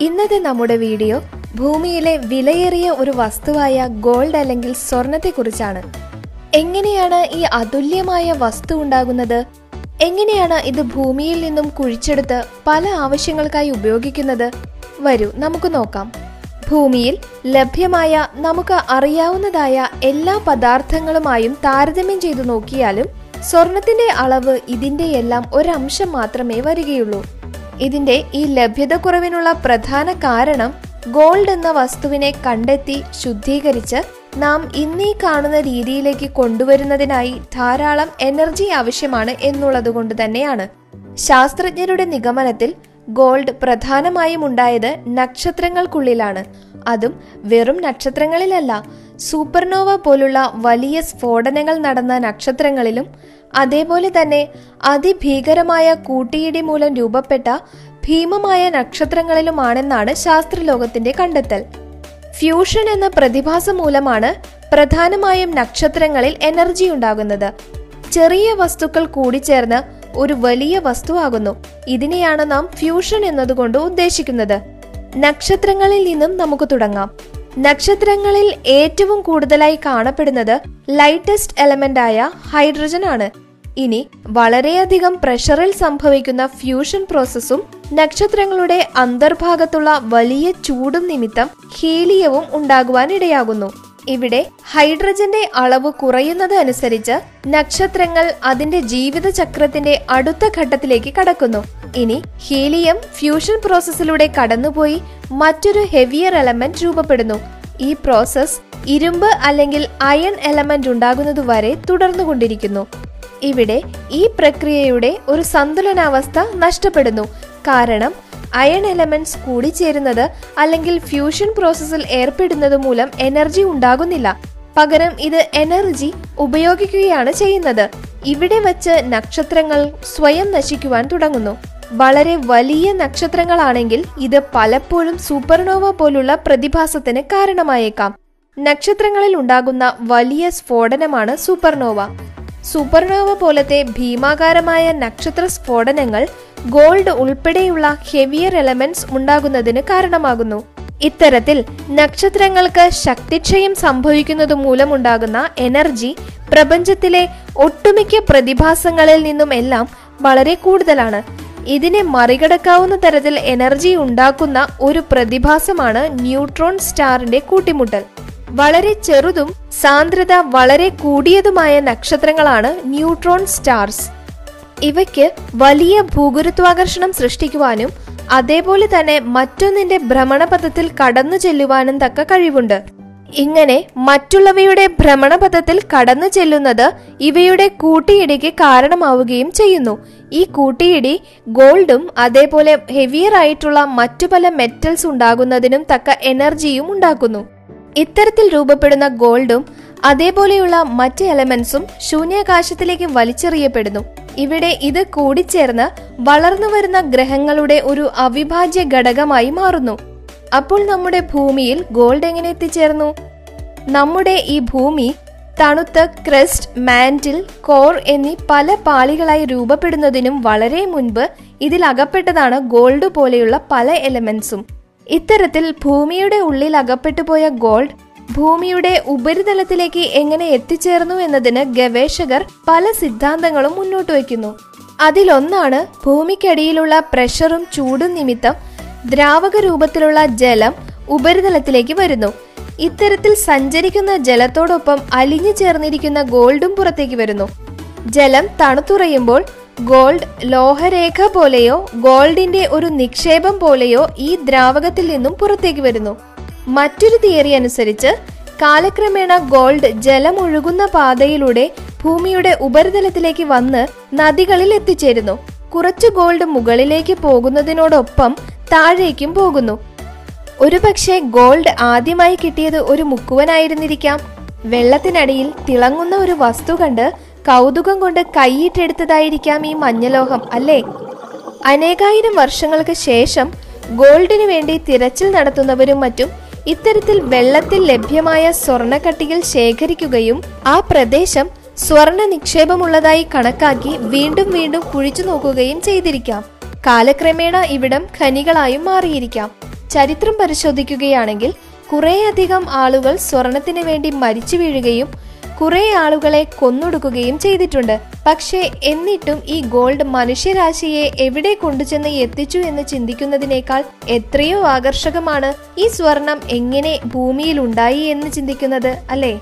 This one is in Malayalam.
ഇന്നത്തെ നമ്മുടെ വീഡിയോ ഭൂമിയിലെ വിലയേറിയ ഒരു വസ്തുവായ ഗോൾഡ് അല്ലെങ്കിൽ സ്വർണത്തെക്കുറിച്ചാണ്. എങ്ങനെയാണ് ഈ അതുല്യമായ വസ്തു ഉണ്ടാകുന്നത്? എങ്ങനെയാണ് ഇത് ഭൂമിയിൽ നിന്നും കുഴിച്ചെടുത്ത് പല ആവശ്യങ്ങൾക്കായി ഉപയോഗിക്കുന്നത്? വരൂ നമുക്ക് നോക്കാം. ഭൂമിയിൽ ലഭ്യമായ നമുക്ക് അറിയാവുന്നതായ എല്ലാ പദാർത്ഥങ്ങളുമായും താരതമ്യം ചെയ്തു നോക്കിയാലും സ്വർണത്തിന്റെ അളവ് ഇതിന്റെ എല്ലാം ഒരംശം മാത്രമേ വരികയുള്ളൂ. ഇതിന്റെ ഈ ലഭ്യതക്കുറവിനുള്ള പ്രധാന കാരണം ഗോൾഡ് എന്ന വസ്തുവിനെ കണ്ടെത്തി ശുദ്ധീകരിച്ച് നാം ഇന്നീ കാണുന്ന രീതിയിലേക്ക് കൊണ്ടുവരുന്നതിനായി ധാരാളം എനർജി ആവശ്യമാണ് എന്നുള്ളത് കൊണ്ട് തന്നെയാണ്. ശാസ്ത്രജ്ഞരുടെ നിഗമനത്തിൽ ഗോൾഡ് പ്രധാനമായും ഉണ്ടായത് നക്ഷത്രങ്ങൾക്കുള്ളിലാണ്. അതും വെറും നക്ഷത്രങ്ങളിലല്ല സൂപ്പർനോവ പോലുള്ള വലിയ സ്ഫോടനങ്ങൾ നടന്ന നക്ഷത്രങ്ങളിലും അതേപോലെ തന്നെ അതിഭീകരമായ കൂട്ടിയിടി മൂലം രൂപപ്പെട്ട ഭീമമായ നക്ഷത്രങ്ങളിലുമാണെന്നാണ് ശാസ്ത്രലോകത്തിന്റെ കണ്ടെത്തൽ. ഫ്യൂഷൻ എന്ന പ്രതിഭാസം മൂലമാണ് പ്രധാനമായും നക്ഷത്രങ്ങളിൽ എനർജി ഉണ്ടാകുന്നത്. ചെറിയ വസ്തുക്കൾ കൂടിച്ചേർന്ന് ഒരു വലിയ വസ്തുവാകുന്നു. ഇതിനെയാണ് നാം ഫ്യൂഷൻ എന്നതുകൊണ്ട് ഉദ്ദേശിക്കുന്നത്. നക്ഷത്രങ്ങളിൽ നിന്നും നമുക്ക് തുടങ്ങാം. നക്ഷത്രങ്ങളിൽ ഏറ്റവും കൂടുതലായി കാണപ്പെടുന്നത് ലൈറ്റസ്റ്റ് എലമെന്റ് ആയ ഹൈഡ്രജൻ ആണ്. ഇനി വളരെയധികം പ്രഷറിൽ സംഭവിക്കുന്ന ഫ്യൂഷൻ പ്രോസസ്സും നക്ഷത്രങ്ങളുടെ അന്തർഭാഗത്തുള്ള വലിയ ചൂടും നിമിത്തം ഹീലിയവും ഉണ്ടാകുവാനിടയാകുന്നു. ഇവിടെ ഹൈഡ്രജന്റെ അളവ് കുറയുന്നത് അനുസരിച്ച് നക്ഷത്രങ്ങൾ അതിന്റെ ജീവിതചക്രത്തിന്റെ അടുത്ത ഘട്ടത്തിലേക്ക് കടക്കുന്നു. ഇനി ഹീലിയം ഫ്യൂഷൻ പ്രോസസ്സിലൂടെ കടന്നുപോയി മറ്റൊരു ഹെവിയർ എലമെന്റ് രൂപപ്പെടുന്നു. ഈ പ്രോസസ് ഇരുമ്പ് അല്ലെങ്കിൽ അയൺ എലമെന്റ് ഉണ്ടാകുന്നതുവരെ തുടർന്നുകൊണ്ടിരിക്കുന്നു. ഇവിടെ ഈ പ്രക്രിയയുടെ ഒരു സന്തുലനാവസ്ഥ നഷ്ടപ്പെടുന്നു. കാരണം അയൺ എലമെന്റ്സ് കൂടിച്ചേരുന്നത് അല്ലെങ്കിൽ ഫ്യൂഷൻ പ്രോസസ്സിൽ ഏർപ്പെടുന്നത് മൂലം എനർജി ഉണ്ടാകുന്നില്ല. പകരം ഇത് എനർജി ഉപയോഗിക്കുകയാണ് ചെയ്യുന്നത്. ഇവിടെ വച്ച് നക്ഷത്രങ്ങൾ സ്വയം നശിക്കുവാൻ തുടങ്ങുന്നു. വളരെ വലിയ നക്ഷത്രങ്ങളാണെങ്കിൽ ഇത് പലപ്പോഴും സൂപ്പർനോവ പോലുള്ള പ്രതിഭാസത്തിന് കാരണമായേക്കാം. നക്ഷത്രങ്ങളിൽ ഉണ്ടാകുന്ന വലിയ സ്ഫോടനമാണ് സൂപ്പർനോവ സൂപ്പർനോവ പോലത്തെ ഭീമാകാരമായ നക്ഷത്ര സ്ഫോടനങ്ങൾ ഗോൾഡ് ഉൾപ്പെടെയുള്ള ഹെവിയർ എലമെന്റ്സ് ഉണ്ടാകുന്നതിന് കാരണമാകുന്നു. ഇത്തരത്തിൽ നക്ഷത്രങ്ങൾക്ക് ശക്തിക്ഷയം സംഭവിക്കുന്നതു മൂലമുണ്ടാകുന്ന എനർജി പ്രപഞ്ചത്തിലെ ഒട്ടുമിക്ക പ്രതിഭാസങ്ങളിൽ നിന്നും എല്ലാം വളരെ കൂടുതലാണ്. ഇതിനെ മറികടക്കാവുന്ന തരത്തിൽ എനർജി ഉണ്ടാക്കുന്ന ഒരു പ്രതിഭാസമാണ് ന്യൂട്രോൺ സ്റ്റാറിന്റെ കൂട്ടിമുട്ടൽ. വളരെ ചെറുതും സാന്ദ്രത വളരെ കൂടിയതുമായ നക്ഷത്രങ്ങളാണ് ന്യൂട്രോൺ സ്റ്റാർസ്. ഇവയ്ക്ക് വലിയ ഭൂഗുരുത്വാകർഷണം സൃഷ്ടിക്കുവാനും അതേപോലെ തന്നെ മറ്റൊന്നിന്റെ ഭ്രമണപഥത്തിൽ കടന്നു ചെല്ലുവാനും തക്ക കഴിവുണ്ട്. ഇങ്ങനെ മറ്റുള്ളവയുടെ ഭ്രമണപഥത്തിൽ കടന്നു ചെല്ലുന്നത് ഇവയുടെ കൂട്ടിയിടിക്ക് കാരണമാവുകയും ചെയ്യുന്നു. ഈ കൂട്ടിയിടി ഗോൾഡും അതേപോലെ ഹെവിയർ ആയിട്ടുള്ള മറ്റു പല മെറ്റൽസ് ഉണ്ടാകുന്നതിനും തക്ക എനർജിയും ഉണ്ടാക്കുന്നു. ഇത്തരത്തിൽ രൂപപ്പെടുന്ന ഗോൾഡും അതേപോലെയുള്ള മറ്റ് എലമെന്റ്സും ശൂന്യാകാശത്തിലേക്ക് വലിച്ചെറിയപ്പെടുന്നു. ഇവിടെ ഇത് കൂടിച്ചേർന്ന് വളർന്നു വരുന്ന ഗ്രഹങ്ങളുടെ ഒരു അവിഭാജ്യ ഘടകമായി മാറുന്നു. അപ്പോൾ നമ്മുടെ ഭൂമിയിൽ ഗോൾഡ് എങ്ങനെ എത്തിച്ചേർന്നു? നമ്മുടെ ഈ ഭൂമി തണുത്ത ക്രസ്റ്റ് മാന്റിൽ കോർ എന്നീ പല പാളികളായി രൂപപ്പെടുന്നതിനും വളരെ മുൻപ് ഇതിൽ അകപ്പെട്ടതാണ് ഗോൾഡ് പോലെയുള്ള പല എലമെന്റ്സും. ഇത്തരത്തിൽ ഭൂമിയുടെ ഉള്ളിൽ അകപ്പെട്ടുപോയ ഗോൾഡ് ഭൂമിയുടെ ഉപരിതലത്തിലേക്ക് എങ്ങനെ എത്തിച്ചേർന്നു എന്നതിന് ഗവേഷകർ പല സിദ്ധാന്തങ്ങളും മുന്നോട്ട് വയ്ക്കുന്നു. അതിലൊന്നാണ് ഭൂമിക്കടിയിലുള്ള പ്രഷറും ചൂടും നിമിത്തം ദ്രാവക രൂപത്തിലുള്ള ജലം ഉപരിതലത്തിലേക്ക് വരുന്നു. ഇത്തരത്തിൽ സഞ്ചരിക്കുന്ന ജലത്തോടൊപ്പം അലിഞ്ഞു ചേർന്നിരിക്കുന്ന ഗോൾഡും പുറത്തേക്ക് വരുന്നു. ജലം തണുത്തുറയുമ്പോൾ ഗോൾഡ് ലോഹരേഖ പോലെയോ ഗോൾഡിന്റെ ഒരു നിക്ഷേപം പോലെയോ ഈ ദ്രാവകത്തിൽ നിന്നും പുറത്തേക്ക് വരുന്നു. മറ്റൊരു തിയറി അനുസരിച്ച് കാലക്രമേണ ഗോൾഡ് ജലം ഒഴുകുന്ന പാതയിലൂടെ ഭൂമിയുടെ ഉപരിതലത്തിലേക്ക് വന്ന് നദികളിൽ എത്തിച്ചേരുന്നു. കുറച്ച് ഗോൾഡ് മുകളിലേക്ക് പോകുന്നതിനോടൊപ്പം താഴേക്കും പോകുന്നു. ഒരുപക്ഷെ ഗോൾഡ് ആദ്യമായി കിട്ടിയത് ഒരു മുക്കുവനായിരുന്നിരിക്കാം. വെള്ളത്തിനടിയിൽ തിളങ്ങുന്ന ഒരു വസ്തു കണ്ട് കൗതുകം കൊണ്ട് കൈയിട്ടെടുത്തതായിരിക്കാം ഈ മഞ്ഞലോഹം അല്ലേ? അനേകായിരം വർഷങ്ങൾക്ക് ശേഷം ഗോൾഡിനു വേണ്ടി തിരച്ചിൽ നടത്തുന്നവരും മറ്റും ഇത്തരത്തിൽ വെള്ളത്തിൽ ലഭ്യമായ സ്വർണക്കട്ടികൾ ശേഖരിക്കുകയും ആ പ്രദേശം സ്വർണ നിക്ഷേപമുള്ളതായി കണക്കാക്കി വീണ്ടും വീണ്ടും കുഴിച്ചു നോക്കുകയും ചെയ്തിരിക്കാം. കാലക്രമേണ ഇവിടം ഖനികളായും മാറിയിരിക്കാം. ചരിത്രം പരിശോധിക്കുകയാണെങ്കിൽ കുറേയധികം ആളുകൾ സ്വർണത്തിന് വേണ്ടി മരിച്ചു വീഴുകയും കുറെ ആളുകളെ കൊന്നൊടുക്കുകയും ചെയ്തിട്ടുണ്ട്. പക്ഷേ എന്നിട്ടും ഈ ഗോൾഡ് മനുഷ്യരാശിയെ എവിടെ കൊണ്ടുചെന്ന് എത്തിച്ചു എന്ന് ചിന്തിക്കുന്നതിനേക്കാൾ എത്രയോ ആകർഷകമാണ് ഈ സ്വർണം എങ്ങനെ ഭൂമിയിൽ ഉണ്ടായി എന്ന് ചിന്തിക്കുന്നത് അല്ലേ?